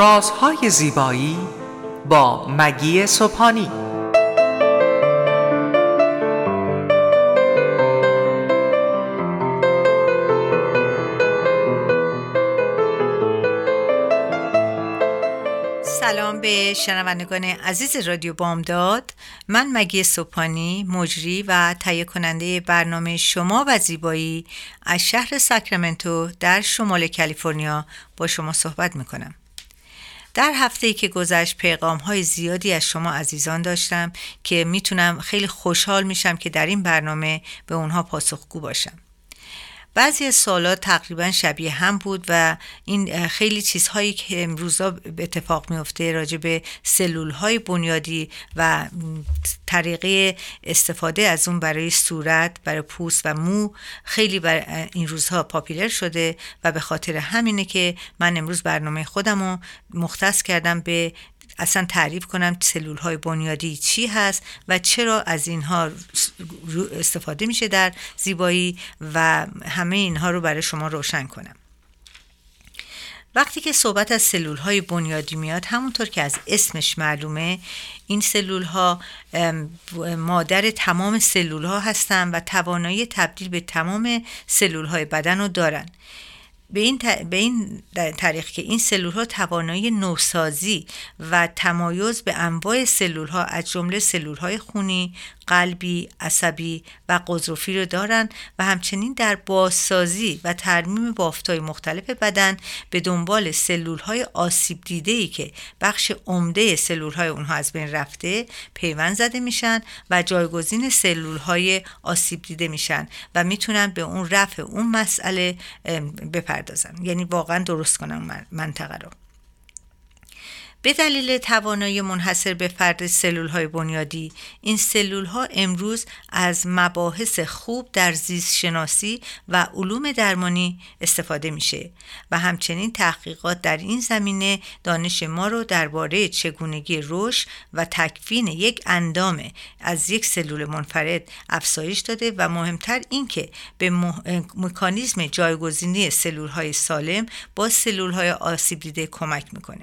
رازهای زیبایی با مگی صبحانی. سلام به شنوندگان عزیز رادیو بامداد. من مگی سوپانی مجری و تهیه کننده برنامه شما و زیبایی از شهر ساکرامنتو در شمال کالیفرنیا با شما صحبت می‌کنم. در هفته ای که گذشت پیغام های زیادی از شما عزیزان داشتم که می‌تونم خیلی خوشحال میشم که در این برنامه به اونها پاسخگو باشم. بعضی از سوالات تقریبا شبیه هم بود و این خیلی چیزهایی که امروزا اتفاق میفته راجع به سلول های بنیادی و طریقه استفاده از اون برای صورت برای پوست و مو خیلی بر این روزها پاپیلر شده و به خاطر همینه که من امروز برنامه خودم رو مختص کردم به اصلا تعریف کنم سلول های بنیادی چی هست و چرا از اینها استفاده میشه در زیبایی و همه اینها رو برای شما روشن کنم. وقتی که صحبت از سلول های بنیادی میاد همونطور که از اسمش معلومه این سلول ها مادر تمام سلول ها هستن و توانایی تبدیل به تمام سلول های بدن رو دارن. به این, به این طریق که این سلول ها توانایی نوسازی و تمایز به انواع سلول ها از جمله سلول های خونی، قلبی، عصبی و قضروفی رو دارن و همچنین در بازسازی و ترمیم بافتای مختلف بدن به دنبال سلول های آسیب دیده ای که بخش عمده سلول های اونها از بین رفته پیوند زده میشن و جایگزین سلول های آسیب دیده میشن و می‌تونن به اون رفع اون مسئله بپردازن یعنی واقعا درست کنن منطقه رو. به دلیل توانایی منحصر به فرد سلول های بنیادی این سلول ها امروز از مباحث خوب در زیست شناسی و علوم درمانی استفاده میشه و همچنین تحقیقات در این زمینه دانش ما رو درباره چگونگی رشد و تکوین یک اندام از یک سلول منفرد افزایش داده و مهمتر اینکه به مکانیزم جایگزینی سلول های سالم با سلول های آسیب دیده کمک می‌کنه.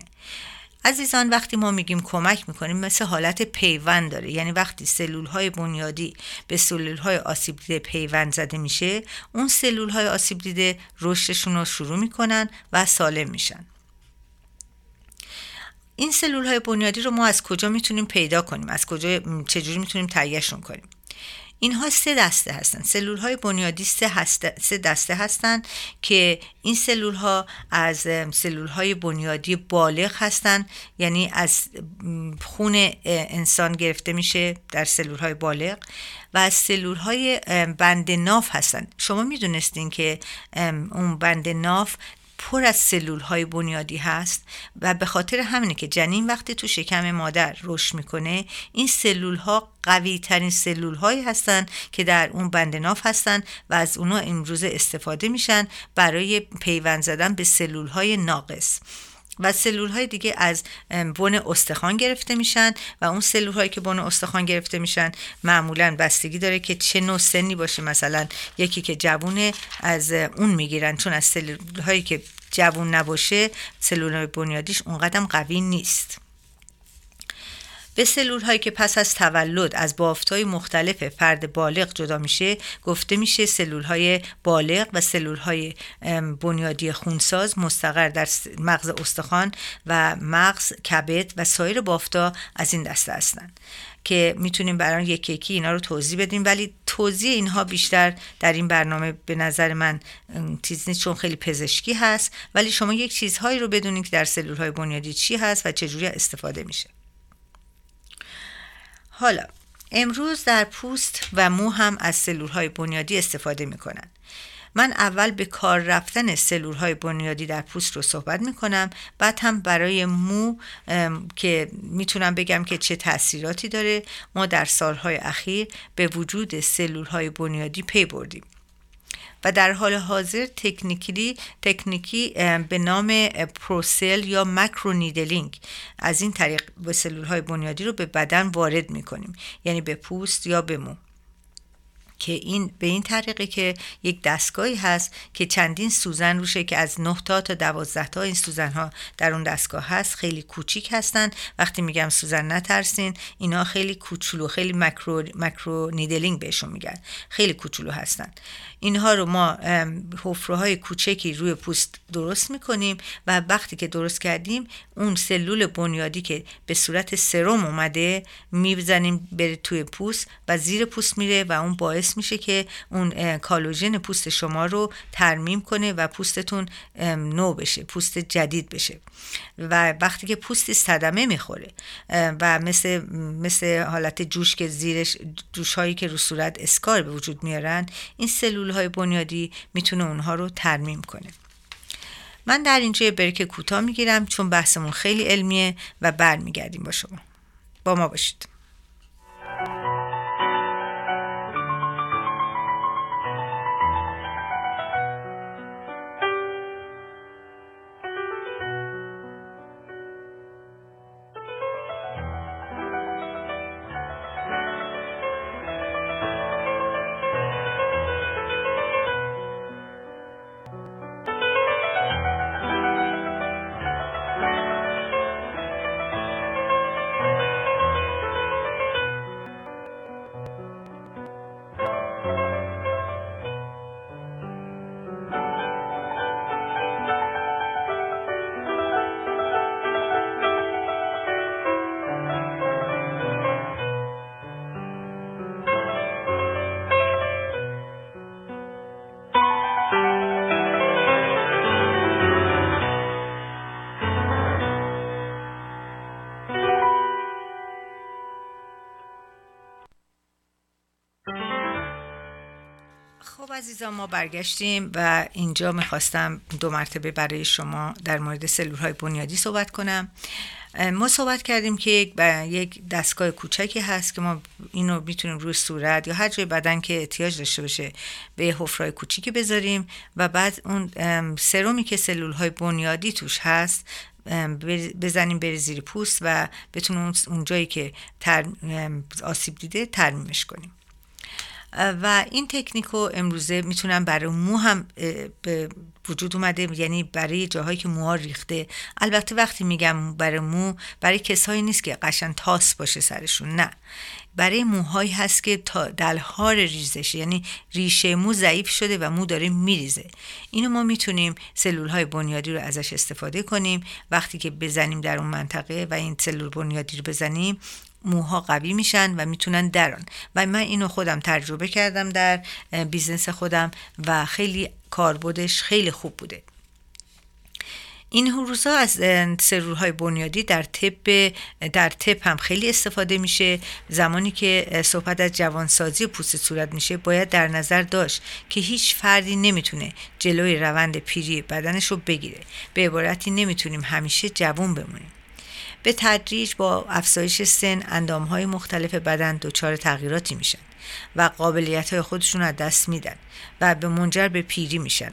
عزیزان وقتی ما میگیم کمک می‌کنیم مثل حالت پیوند داره. یعنی وقتی سلول های بنیادی به سلول های آسیب دیده پیوند زده میشه اون سلول های آسیب دیده رشدشون رو شروع می‌کنن و سالم میشن. این سلول های بنیادی رو ما از کجا می‌تونیم پیدا کنیم؟ از کجا چجوری می‌تونیم تهیهشون کنیم؟ اینها سه دسته هستند سلول های بنیادی سه, سه دسته هستند که این سلول ها از سلول های بنیادی بالغ هستند یعنی از خون انسان گرفته میشه در سلول های بالغ و از سلول های بند ناف هستند شما می‌دونستین که اون بند ناف پر از سلول های بنیادی هست و به خاطر همینه که جنین وقتی تو شکم مادر رشد می‌کنه این سلول ها قوی ترین سلول هایی هستن که در اون بند ناف هستن و از اونا امروزه استفاده میشن برای پیوند زدن به سلول های ناقص. و سلول های دیگه از بن استخوان گرفته میشن و اون سلول هایی که بن استخوان گرفته میشن معمولا بستگی داره که چه نوع سنی باشه. مثلا یکی که جوونه از اون می‌گیرن چون از سلول هایی که جوون نباشه سلول بنیادیش اونقدر قوی نیست. به سلول هایی که پس از تولد از بافت های مختلف فرد بالغ جدا میشه گفته میشه سلول های بالغ و سلول های بنیادی خونساز مستقر در مغز استخوان و مغز کبد و سایر بافتا از این دسته هستند که می‌تونیم برای یکی یکی اینا رو توضیح بدیم. ولی توضیح اینها بیشتر در این برنامه به نظر من چیز نیست چون خیلی پزشکی هست. ولی شما یک چیزهایی رو بدونید که در سلول های بنیادی چی هست و چجوری استفاده میشه. حالا امروز در پوست و مو هم از سلول های بنیادی استفاده می کنند. من اول به کار رفتن سلول های بنیادی در پوست رو صحبت می کنم بعد هم برای مو که می‌تونم بگم که چه تاثیراتی داره ما در سالهای اخیر به وجود سلول های بنیادی پی بردیم و در حال حاضر تکنیکی تکنیکی به نام ProCell یا microneedling از این طریق به سلول های بنیادی رو به بدن وارد می کنیم یعنی به پوست یا به مو. که این به این طریقه که یک دستگاهی هست که چندین سوزن روشه که از 9 تا تا 12 تا این سوزن ها در اون دستگاه هست خیلی کوچیک هستن. وقتی میگم سوزن نترسین. اینا خیلی کوچولو خیلی مکرو, مکرو نیدلینگ بهشون میگن. خیلی کوچولو هستن. اینها رو ما حفره های کوچکی روی پوست درست می‌کنیم و وقتی که درست کردیم اون سلول بنیادی که به صورت سرم اومده میبزنیم بره توی پوست و زیر پوست میره و اون باعث میشه که اون کالوژن پوست شما رو ترمیم کنه و پوستتون نو بشه پوست جدید بشه. و وقتی که پوست صدمه می‌خوره و مثل مثل حالت جوش که زیرش جوش هایی که رو صورت اسکار به وجود میارن این سلول های بنیادی می‌تونه اونها رو ترمیم کنه. من در اینجا یه بریک کوتاه می‌گیرم چون بحثمون خیلی علمیه و برمیگردیم با شما. با ما باشید. عزیزان ما برگشتیم و اینجا می‌خواستم دو مرتبه برای شما در مورد سلول های بنیادی صحبت کنم. ما صحبت کردیم که یک, دستگاه کوچکی هست که ما اینو می‌تونیم روی صورت یا هر جای بدن که احتیاج داشته باشه به حفرهای کوچیکی بذاریم و بعد اون سرومی که سلول های بنیادی توش هست بزنیم بره زیر پوست و بتونیم اون جایی که آسیب دیده ترمیمش کنیم. و این تکنیک رو امروزه می‌تونم برای مو هم به وجود اومده یعنی برای جاهایی که موها ریخته. البته وقتی میگم برای مو برای کسایی نیست که قشن تاس باشه سرشون نه. برای موهایی هست که تا دلهار ریزش یعنی ریشه مو ضعیف شده و مو داره میریزه. اینو ما می‌تونیم سلول های بنیادی رو ازش استفاده کنیم. وقتی که بزنیم در اون منطقه و این سلول بنیادی رو بزنیم موها قوی میشن و می‌تونن دران و من اینو خودم تجربه کردم در business خودم و خیلی کاربردش خیلی خوب بوده. این روزها از های بنیادی در طب در طب هم خیلی استفاده میشه. زمانی که صحبت از جوانسازی پوست صورت میشه باید در نظر داشت که هیچ فردی نمی‌تونه جلوی روند پیری بدنش رو بگیره. به عبارتی نمی‌تونیم همیشه جوان بمونیم. به تدریج با افزایش سن اندام های مختلف بدن دچار تغییراتی میشن و قابلیت های خودشون از دست میدن و به منجر به پیری میشن.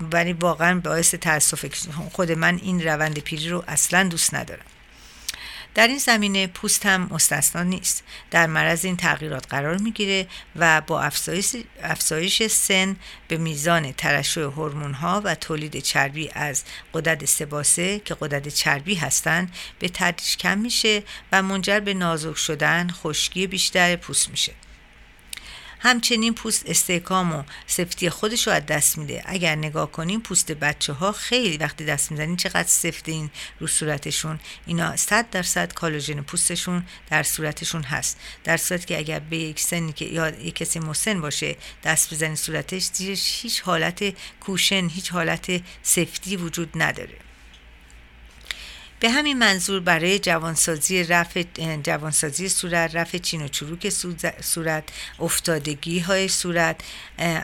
ولی واقعا باعث تاسف خود من این روند پیری رو اصلا دوست ندارم. در این زمینه پوست هم مستثنا نیست. در معرض این تغییرات قرار می‌گیره و با افزایش, افزایش سن به میزان ترشح هورمون ها و تولید چربی از قدرت سباسه که قدرت چربی هستند به تدریج کم میشه و منجر به نازک شدن خشکی بیشتر پوست میشه. همچنین پوست استحکام و سفتی خودش رو از دست میده. اگر نگاه کنیم پوست بچه ها خیلی وقتی دست می‌زنین چقدر سفته این رو صورتشون. اینا 100 درصد کالوژن پوستشون در صورتشون هست. در صورت که اگر به یک سنی که یا یک کسی مسن باشه دست بزنی صورتش زیرش هیچ حالت کوشن هیچ حالت سفتی وجود نداره. به همین منظور برای جوانسازی رفع جوانسازی صورت رفع چین و چروک صورت افتادگی های صورت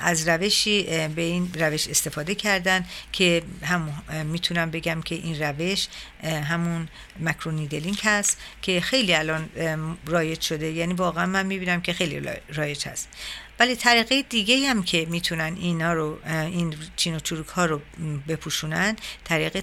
از روشی به این روش استفاده کردن که هم می‌تونم بگم که این روش همون مکرونیدلینگ هست که خیلی الان رایج شده. یعنی واقعا من می‌بینم که خیلی رایج هست. ولی طریقه دیگه هم که می‌تونن اینا رو این چین و چروک ها رو بپوشونن طریق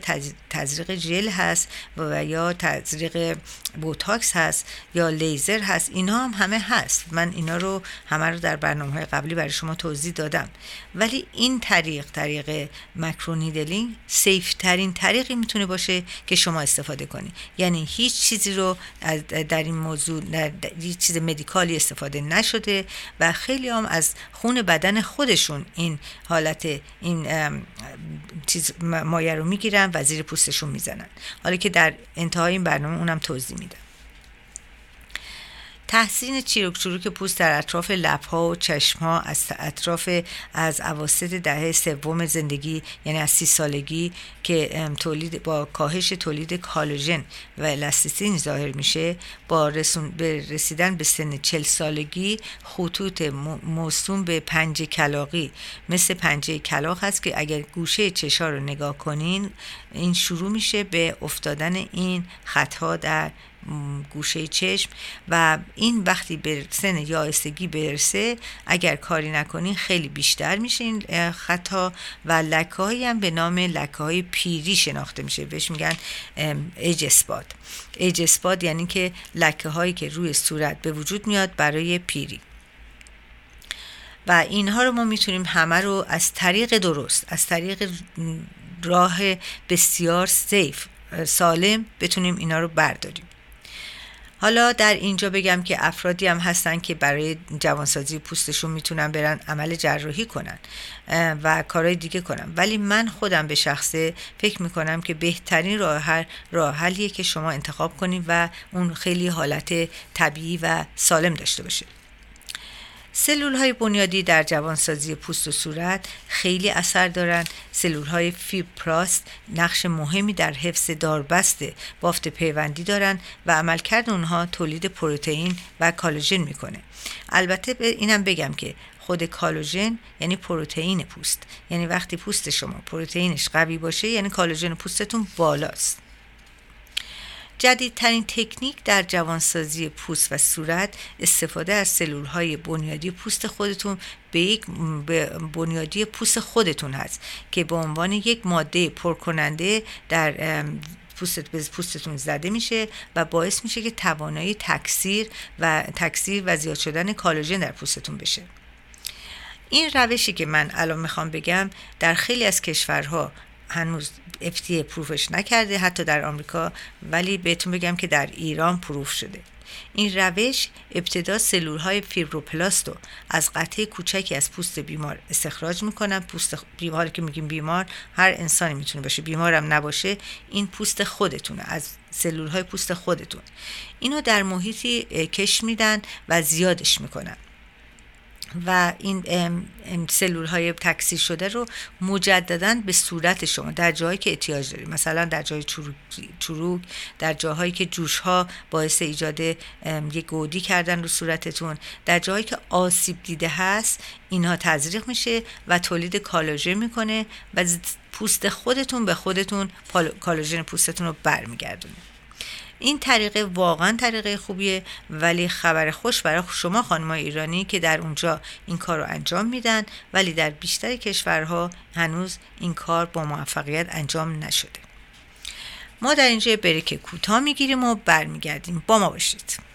تزریق ژل هست و یا تزریق بوتاکس هست یا لیزر هست اینا هم همه هست. من اینا رو همه رو در برنامه های قبلی برای شما توضیح دادم. ولی این طریق طریق microneedling safe ترین طریقی می‌تونه باشه که شما استفاده کنی. یعنی هیچ چیزی رو در این موضوع هیچ چیز مدیکالی استفاده نشده و خیلی هم از خون بدن خودشون این حالت این چیز مایه رو می‌گیرن و زیر پوستشون می‌زنن. حالا که در انتهای این برنامه اونم توضیح میدم. تحسین چیروک چروک پوست در اطراف لبها و چشمها از اطراف از اواسط دهه سوم زندگی یعنی از سی سالگی که تولید با کاهش تولید کالوژن و الاستیسین ظاهر میشه با رسون به رسیدن به سن چل سالگی خطوط موسوم به پنجه کلاقی مثل پنجه کلاق هست که اگر گوشه چشا رو نگاه کنین این شروع میشه به افتادن این خطها در گوشه چشم و این وقتی به سن یائسگی برسه اگر کاری نکنین خیلی بیشتر میشه این خطا و لکه هم به نام لکه های پیری شناخته میشه. بهش میگن ایج اسپاد ایج اسپاد یعنی که لکه هایی که روی صورت به وجود میاد برای پیری. و اینها رو ما می‌تونیم همه رو از طریق درست از طریق راه بسیار سیف سالم بتونیم اینا رو برداریم. حالا در اینجا بگم که افرادی هم هستن که برای جوانسازی پوستشون می‌تونن برن عمل جراحی کنن و کارهای دیگه کنن. ولی من خودم به شخصه فکر می‌کنم که بهترین راه راه حلیه که شما انتخاب کنید و اون خیلی حالت طبیعی و سالم داشته باشه. سلول های بنیادی در جوانسازی پوست و صورت خیلی اثر دارند. سلول های فیبراست نقش مهمی در حفظ داربست بافت پیوندی دارند و عملکرد اونها تولید پروتئین و کالوژن می‌کنه. البته اینم بگم که خود کالوژن یعنی پروتئین پوست یعنی وقتی پوست شما پروتئینش قوی باشه یعنی کالوژن پوستتون بالاست جدیدترین تکنیک در جوانسازی پوست و صورت استفاده از سلول های بنیادی پوست خودتون به یک بنیادی پوست خودتون هست که به عنوان یک ماده پرکننده در پوست به پوستتون زده میشه و باعث میشه که توانایی تکثیر و تکثیر و زیاد شدن کالوژن در پوستتون بشه. این روشی که من الان می‌خوام بگم در خیلی از کشورها هنوز FDA پروفش نکرده حتی در آمریکا ولی بهتون بگم که در ایران پروف شده. این روش ابتدا سلول های فیبروپلاست رو از قطعه کوچکی از پوست بیمار استخراج می‌کنن. پوست بیماری که میگیم بیمار هر انسانی می‌تونه باشه. بیمارم نباشه. این پوست خودتونه از سلول های پوست خودتون. اینو در محیطی کش میدن و زیادش می‌کنن. و این سلول های تکثیر شده رو مجددا به صورت شما در جایی که احتیاج دارید. مثلا در جای چروک در جاهایی که جوش ها باعث ایجاد یک گودی کردن رو صورتتون در جایی که آسیب دیده هست اینها تزریق میشه و تولید کالاژن می‌کنه و پوست خودتون به خودتون کالاژن پوستتون رو برمیگردونه این طریقه واقعا طریقه خوبیه ولی خبر خوش برای شما خانم ایرانی که در اونجا این کار رو انجام میدن ولی در بیشتر کشورها هنوز این کار با موفقیت انجام نشده. ما در اینجا بریک کوتاه می‌گیریم و برمیگردیم. با ما باشید.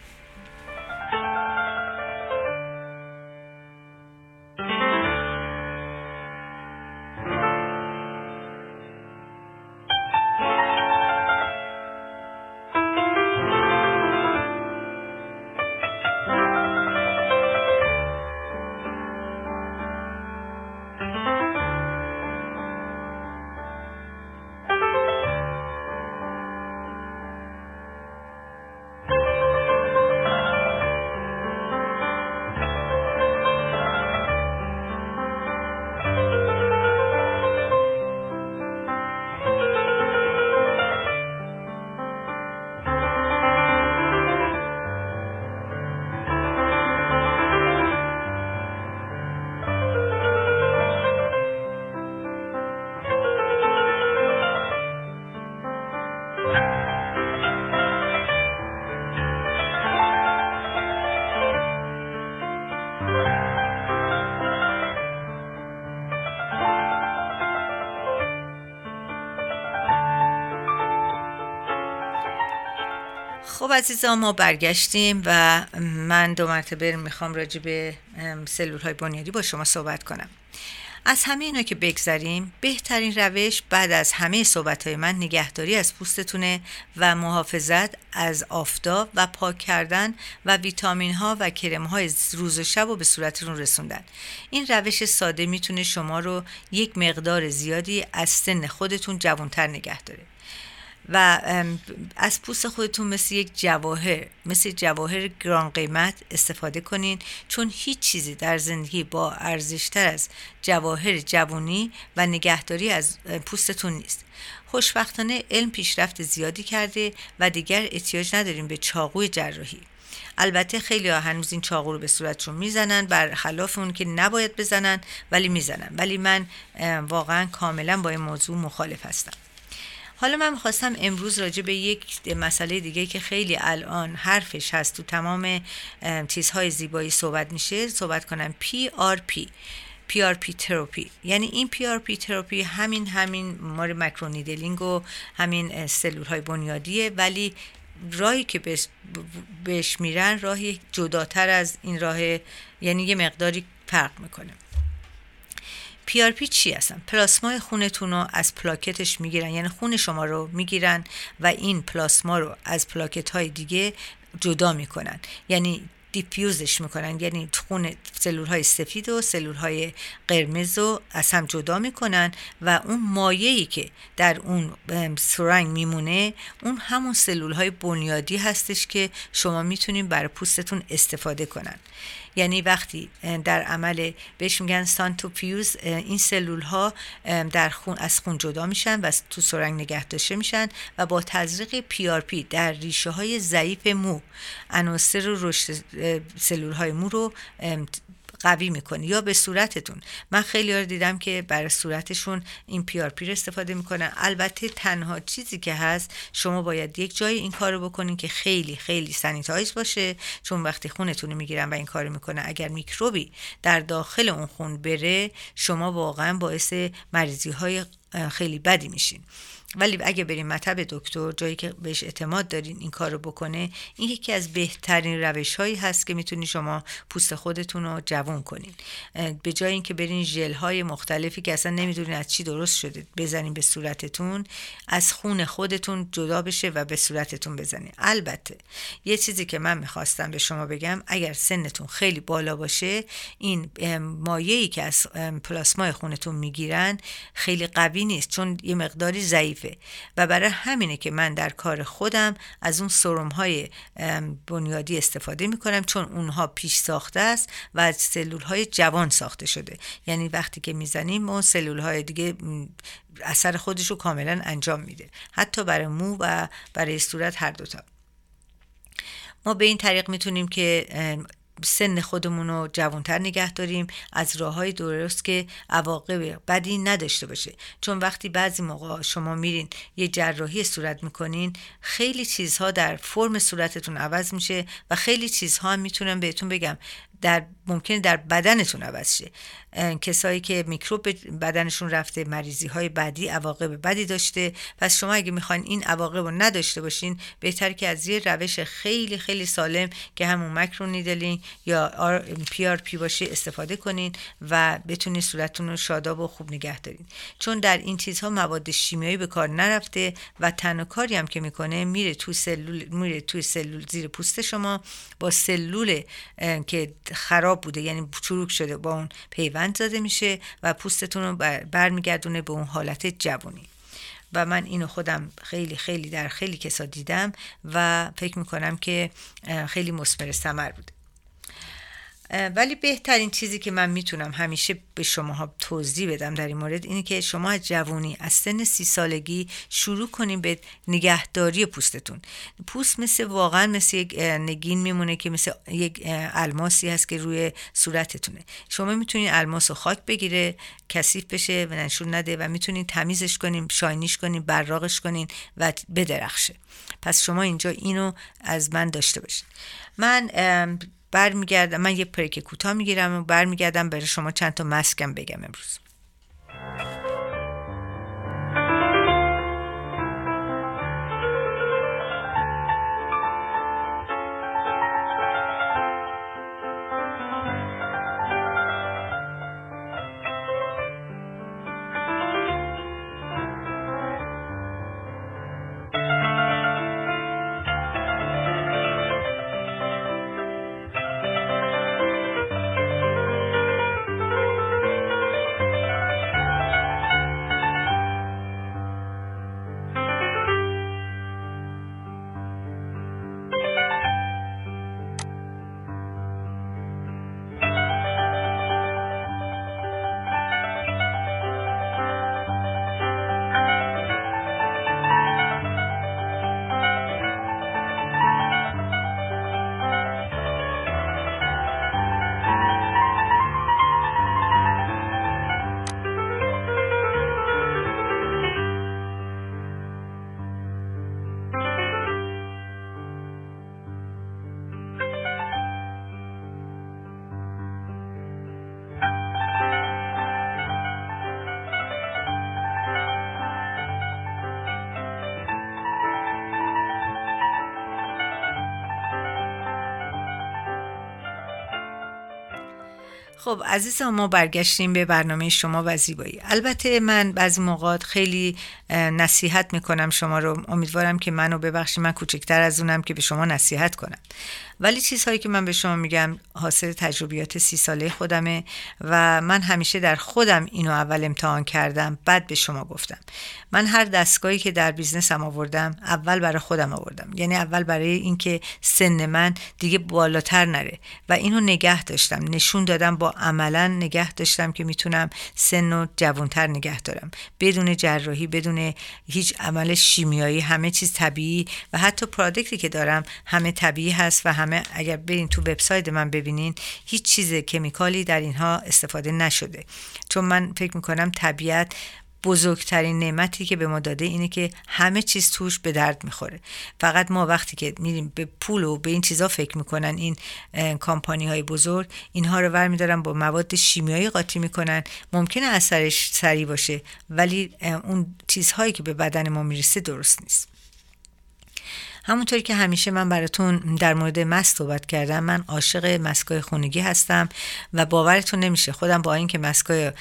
خب عزیزان ما برگشتیم و من دو مرتبه می‌خوام راجع به سلول های بنیادی با شما صحبت کنم. از همه اینا که بگذریم بهترین روش بعد از همه صحبت های من نگهداری از پوستتونه و محافظت از آفتاب و پاک کردن و ویتامین ها و کرم های روز و شب و به صورتتون رسوندن. این روش ساده می‌تونه شما رو یک مقدار زیادی از سن خودتون جوانتر نگه داره. و از پوست خودتون مثل یک جواهر مثل جواهر گران قیمت استفاده کنین چون هیچ چیزی در زندگی با ارزشتر از جواهر جوونی و نگهداری از پوستتون نیست. خوشبختانه علم پیشرفت زیادی کرده و دیگر احتیاج نداریم به چاقوی جراحی. البته خیلی ها هنوز این چاقو رو به صورتشون می‌زنن برخلاف اون که نباید بزنن ولی می‌زنن. ولی من واقعا کاملا با این موضوع مخالف هستم. حالا من خواستم امروز راجع به یک مسئله دیگه که خیلی الان حرفش هست تو تمام چیزهای زیبایی صحبت میشه صحبت کنم. PRP PRP تراپی یعنی این PRP تراپی همین همین مار مکرونیدلینگ و همین سلول های بنیادیه ولی راهی که بهش میرن راهی جداتر از این راه یعنی یه مقداری فرق می‌کنه. PRP چی هستن؟ پلاسمای خونتون رو از پلاکتش می‌گیرن. یعنی خون شما رو می‌گیرن و این پلاسما رو از پلاکت های دیگه جدا می‌کنن. یعنی دیفیوزش می‌کنن. یعنی خون سلول های سفید و سلول های قرمز رو از هم جدا می‌کنن و اون مایعی که در اون سرنگ میمونه اون همون سلول های بنیادی هستش که شما می‌تونین برای پوستتون استفاده کنن. یعنی وقتی در عمل بهش میگن سانتریفیوژ این سلول ها در خون از خون جدا میشن و تو سرنگ نگه داشته میشن و با تزریق PRP در ریشه های ضعیف مو عناصر رشد سلول های مو رو قوی می‌کنه یا به صورتتون. من خیلی رو دیدم که برای صورتشون این PRP استفاده می‌کنن. البته تنها چیزی که هست شما باید یک جای این کارو بکنین که خیلی خیلی sanitize باشه چون وقتی خونتون رو می‌گیرن و این کارو می‌کنه اگر میکروبی در داخل اون خون بره شما واقعا باعث مریضی های خیلی بدی میشین. ولی اگه بریم مطب دکتر جایی که بهش اعتماد دارین این کار رو بکنه این یکی از بهترین روش هایی هست که می‌تونی شما پوست خودتون رو جوون کنین. به جای اینکه برین ژل های مختلفی که اصلا نمی‌دونین از چی درست شده بزنین به صورتتون از خون خودتون جدا بشه و به صورتتون بزنین. البته یه چیزی که من می‌خواستم به شما بگم اگر سنتون خیلی بالا باشه این مایعی که از پلاسمای خونتون می‌گیرن خیلی قوی نیست چون یه مقداری ضعیف و برای همینه که من در کار خودم از اون سرم های بنیادی استفاده می کنم چون اونها پیش ساخته است و از سلول های جوان ساخته شده. یعنی وقتی که می‌زنیم اون سلول های دیگه اثر خودش رو کاملا انجام میده. حتی برای مو و برای صورت هر دوتا. ما به این طریق می‌تونیم که سن خودمون رو جوانتر نگه داریم از راه های درست که عواقب بدی نداشته باشه. چون وقتی بعضی موقع شما میرین یه جراحی صورت می‌کنین خیلی چیزها در فرم صورتتون عوض میشه و خیلی چیزها هم می‌تونم بهتون بگم. در ممکنه در بدنتون عوض شه. کسایی که میکروب به بدنشون رفته مریضی های بعدی عواقب بدی داشته. پس شما اگه می‌خواین این عواقب رو نداشته باشین بهتر که از یه روش خیلی خیلی سالم که همون microneedling یا PRP باشه استفاده کنین و بتونین صورتتون رو شاداب و خوب نگه دارین. چون در این چیزها مواد شیمیایی به کار نرفته و تنها کاری هم که می‌کنه میره تو سلول میره تو سلول زیر پوست شما. با سلول که خراب بوده یعنی چروک شده با اون پیوند زده میشه و پوستتون رو برمیگردونه به اون حالت جوانی و من اینو خودم خیلی خیلی در خیلی کسا دیدم و فکر می‌کنم که خیلی مثمر ثمر بوده. ولی بهترین چیزی که من می‌تونم همیشه به شما توضیح بدم در این مورد اینه که شما از جوونی از سن سی سالگی شروع کنیم به نگهداری پوستتون. پوست مثل واقعا مثل یک نگین میمونه که مثل یک الماسی هست که روی صورتتونه. شما می‌تونید الماس رو خاک بگیره کثیف بشه و نشون نده و می‌تونید تمیزش کنیم شاینیش کنیم براغش کنین و بدرخشه. پس شما اینجا اینو از من داشته باشید من برمیگردم. من یه پریک کوتاه می‌گیرم و برمیگردم برای شما چند تا مسکم بگم امروز. خب عزیزان ما برگشتیم به برنامه شما و زیبایی. البته من بعضی موقعات خیلی نصیحت می‌کنم شما رو. امیدوارم که منو ببخشید. من کوچکتر از اونم که به شما نصیحت کنم. ولی چیزهایی که من به شما میگم حاصل تجربیات سی ساله خودمه و من همیشه در خودم اینو اول امتحان کردم بعد به شما گفتم. من هر دستگاهی که در بیزنسم آوردم اول برای خودم آوردم. یعنی اول برای اینکه سن من دیگه بالاتر نره و اینو نگه داشتم. نشون دادم با عملا نگه داشتم که می‌تونم سن و جوانتر نگه دارم. بدون جراحی بدون هیچ عمل شیمیایی همه چیز طبیعی و حتی پرادکتی که دارم همه طبیعی هست و همه اگر برین تو وبسایت من ببینین هیچ چیز کمیکالی در اینها استفاده نشده. چون من فکر می‌کنم طبیعت بزرگترین نعمتی که به ما داده اینه که همه چیز توش به درد می‌خوره. فقط ما وقتی که میریم به پول و به این چیزا فکر می‌کنن این کامپانی های بزرگ اینها رو ور میدارن با مواد شیمیایی قاطی می‌کنن ممکنه اثرش سریع باشه ولی اون چیزهایی که به بدن ما می‌رسه درست نیست. همونطوری که همیشه من براتون در مورد مست صحبت کردم من عاشق مسکای خونگی هستم و باورتون نمیشه خودم با اینکه مسکای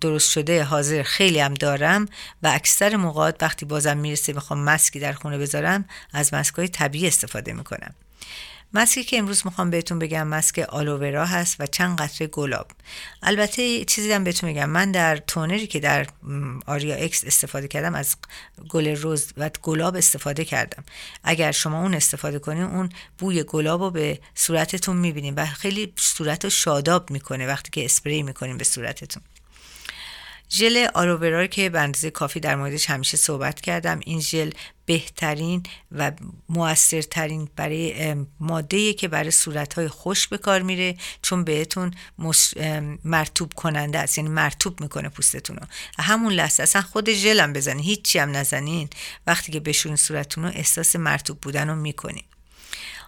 درست شده حاضر خیلی هم دارم و اکثر موقعات وقتی بازم می‌رسه می‌خوام مسکی در خونه بذارم از مسکای طبیعی استفاده می‌کنم. مسکی که امروز می‌خوام بهتون بگم مسک آلوورا هست و چند قطره گلاب. البته چیزی هم بهتون میگم من در تونری که در آریا اکس استفاده کردم از گل روز و گلاب استفاده کردم. اگر شما اون استفاده کنین اون بوی گلاب رو به صورتتون می‌بینین و خیلی صورت رو شاداب می‌کنه وقتی که اسپری می‌کنین به صورتتون. ژل آروورا که به اندازه کافی در موردش همیشه صحبت کردم این ژل بهترین و موثرترین برای ماده که برای صورتهای خوش به کار میره چون بهتون مرتوب کننده است یعنی مرتوب می‌کنه پوستتون رو. همون لحظه اصلا خود ژلم بزنین هیچی هم نزنین. وقتی که بشورین صورتتون رو احساس مرتوب بودن رو می‌کنین.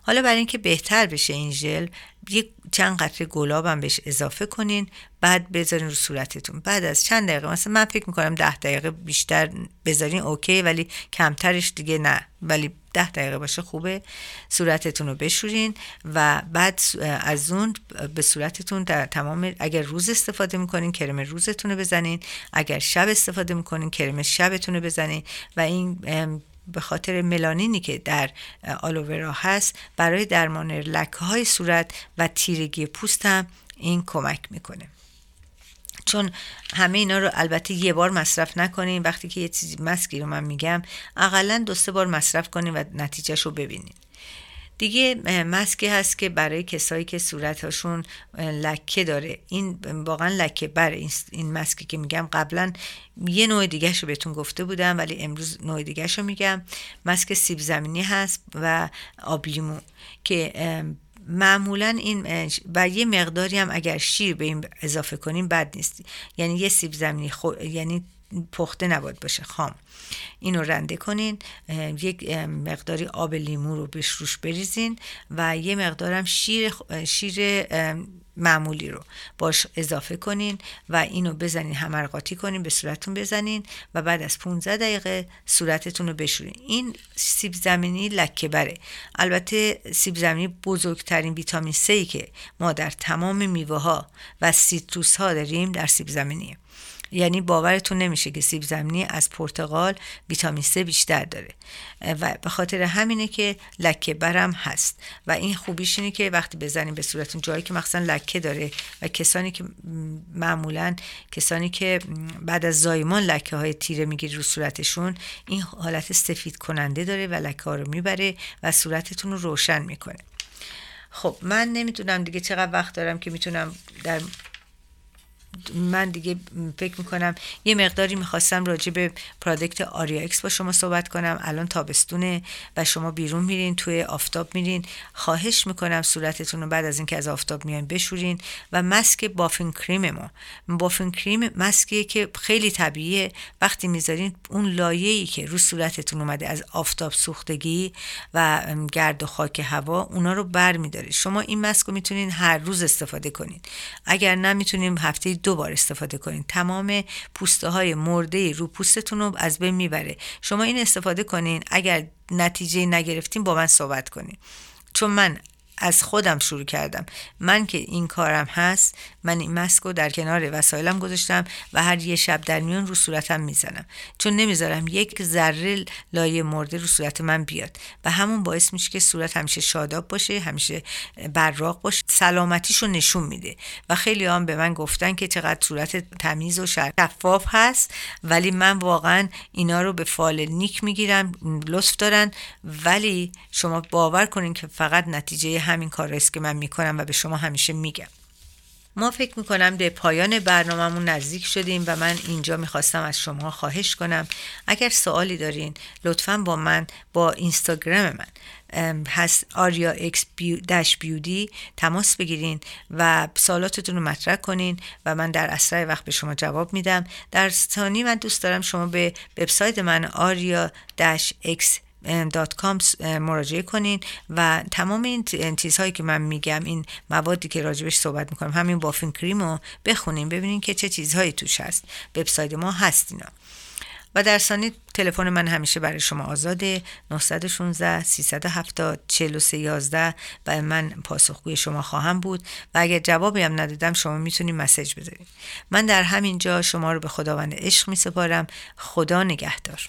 حالا برای اینکه بهتر بشه این ژل یک چند قطره گلاب هم بهش اضافه کنین بعد بذارین رو صورتتون. بعد از چند دقیقه مثلا من فکر می‌کنم ده دقیقه بیشتر بذارین اوکی ولی کمترش دیگه نه. ولی ده دقیقه باشه خوبه. صورتتون رو بشورین و بعد از اون به صورتتون در تمام اگر روز استفاده می‌کنین کرم روزتون رو بزنین. اگر شب استفاده می‌کنین کرم شبتون رو بزنین. و این به خاطر ملانینی که در آلوورا هست برای درمان لکه های صورت و تیرگی پوست هم این کمک می‌کنه. چون همه اینا رو البته یه بار مصرف نکنین وقتی که یه چیزی مسکی رو من میگم اقلا دو سه بار مصرف کنین و نتیجهش رو ببینین. دیگه مسکی هست که برای کسایی که صورتهاشون لکه داره. این واقعا لکه بر این مسکی که میگم قبلا یه نوع دیگه رو بهتون گفته بودم ولی امروز نوع دیگه رو میگم. مسک سیب زمینی هست و آبلیمو که معمولا این و یه مقداری هم اگر شیر به این اضافه کنیم بد نیست. یعنی یه سیب زمینی خو... یعنی پخته نباید باشه. خام. اینو رنده کنین یک مقداری آب لیمو رو بهش روش بریزین و یه مقدارم شیر شیر معمولی رو باش اضافه کنین و اینو بزنین همرقاتی کنین به صورتتون بزنین و بعد از 15 دقیقه صورتتون رو بشورین. این سیب زمینی لکه بره. البته سیب زمینی بزرگترین ویتامین C که ما در تمام میوه ها و سیتروس ها داریم در سیب زمینیه. یعنی باورتون نمیشه که سیب زمینی از پرتقال ویتامین C بیشتر داره. و به خاطر همینه که لکه برم هست. و این خوبیش اینه که وقتی بزنیم به صورتون جایی که مخصوصا لکه داره و کسانی که معمولا کسانی که بعد از زایمان لکه های تیره می‌گیری رو صورتشون این حالت سفید کننده داره و لکه ها رو می‌بره و صورتتون رو روشن می‌کنه. خب من نمی‌دونم دیگه چقدر وقت دارم که می‌تونم در من دیگه فکر می‌کنم یه مقداری می‌خواستم راجع به پرادکت آریا اکس با شما صحبت کنم. الان تابستونه و شما بیرون میرین توی آفتاب میرین. خواهش می‌کنم صورتتون رو بعد از اینکه از آفتاب میاین بشورین. و مسک بافین کریم ما. بافین کریم مسکیه که خیلی طبیعیه. وقتی می‌ذارین اون لایه‌ای که رو صورتتون اومده از آفتاب سوختگی و گرد و خاک هوا اونا رو بر میداره شما این مسک رو می‌تونین هر روز استفاده کنین. اگر نمی‌تونیم هفته دو بار استفاده کنین تمام پوسته های مرده رو پوستتون رو از بین می‌بره. شما این استفاده کنین. اگر نتیجه نگرفتین با من صحبت کنین. چون من از خودم شروع کردم. من که این کارم هست من این مسک رو در کنار وسایلم گذاشتم و هر یه شب در میون رو صورتم می‌زنم. چون نمی‌ذارم یک ذره لایه مرده رو صورت من بیاد. و همون باعث میشه که صورت همیشه شاداب باشه همیشه براق باشه سلامتیشو نشون میده. و خیلی هم به من گفتن که چقدر صورت تمیز و شفاف هست. ولی من واقعا اینا رو به فال نیک می‌گیرم لطف دارن. ولی شما باور کنین که فقط نتیجه همین کار است که من می‌کنم و به شما همیشه میگم. ما فکر می‌کنم به پایان برنامهمون نزدیک شدیم و من اینجا می‌خواستم از شما خواهش کنم. اگر سوالی دارین لطفا با من با اینستاگرام من هست آریا اکس بیودی تماس بگیرین و سوالاتتون رو مطرح کنین و من در اسرع وقت به شما جواب میدم. در ثانی من دوست دارم شما به وبسایت من آریا دش اکس کام مراجعه کنین و تمام این چیزهایی که من میگم این موادی که راجبش صحبت می‌کنم همین بافین کریم رو بخونین ببینین که چه چیزهایی توش هست. وبسایت ما هست اینا. و در ثانی تلفن من همیشه برای شما آزاده. 916 370 4311 و من پاسخگوی شما خواهم بود. و اگر جوابی هم ندادم شما می‌تونید message بذارید من در همین جا شما رو به خداوند عشق میسپارم. خدا نگهدار.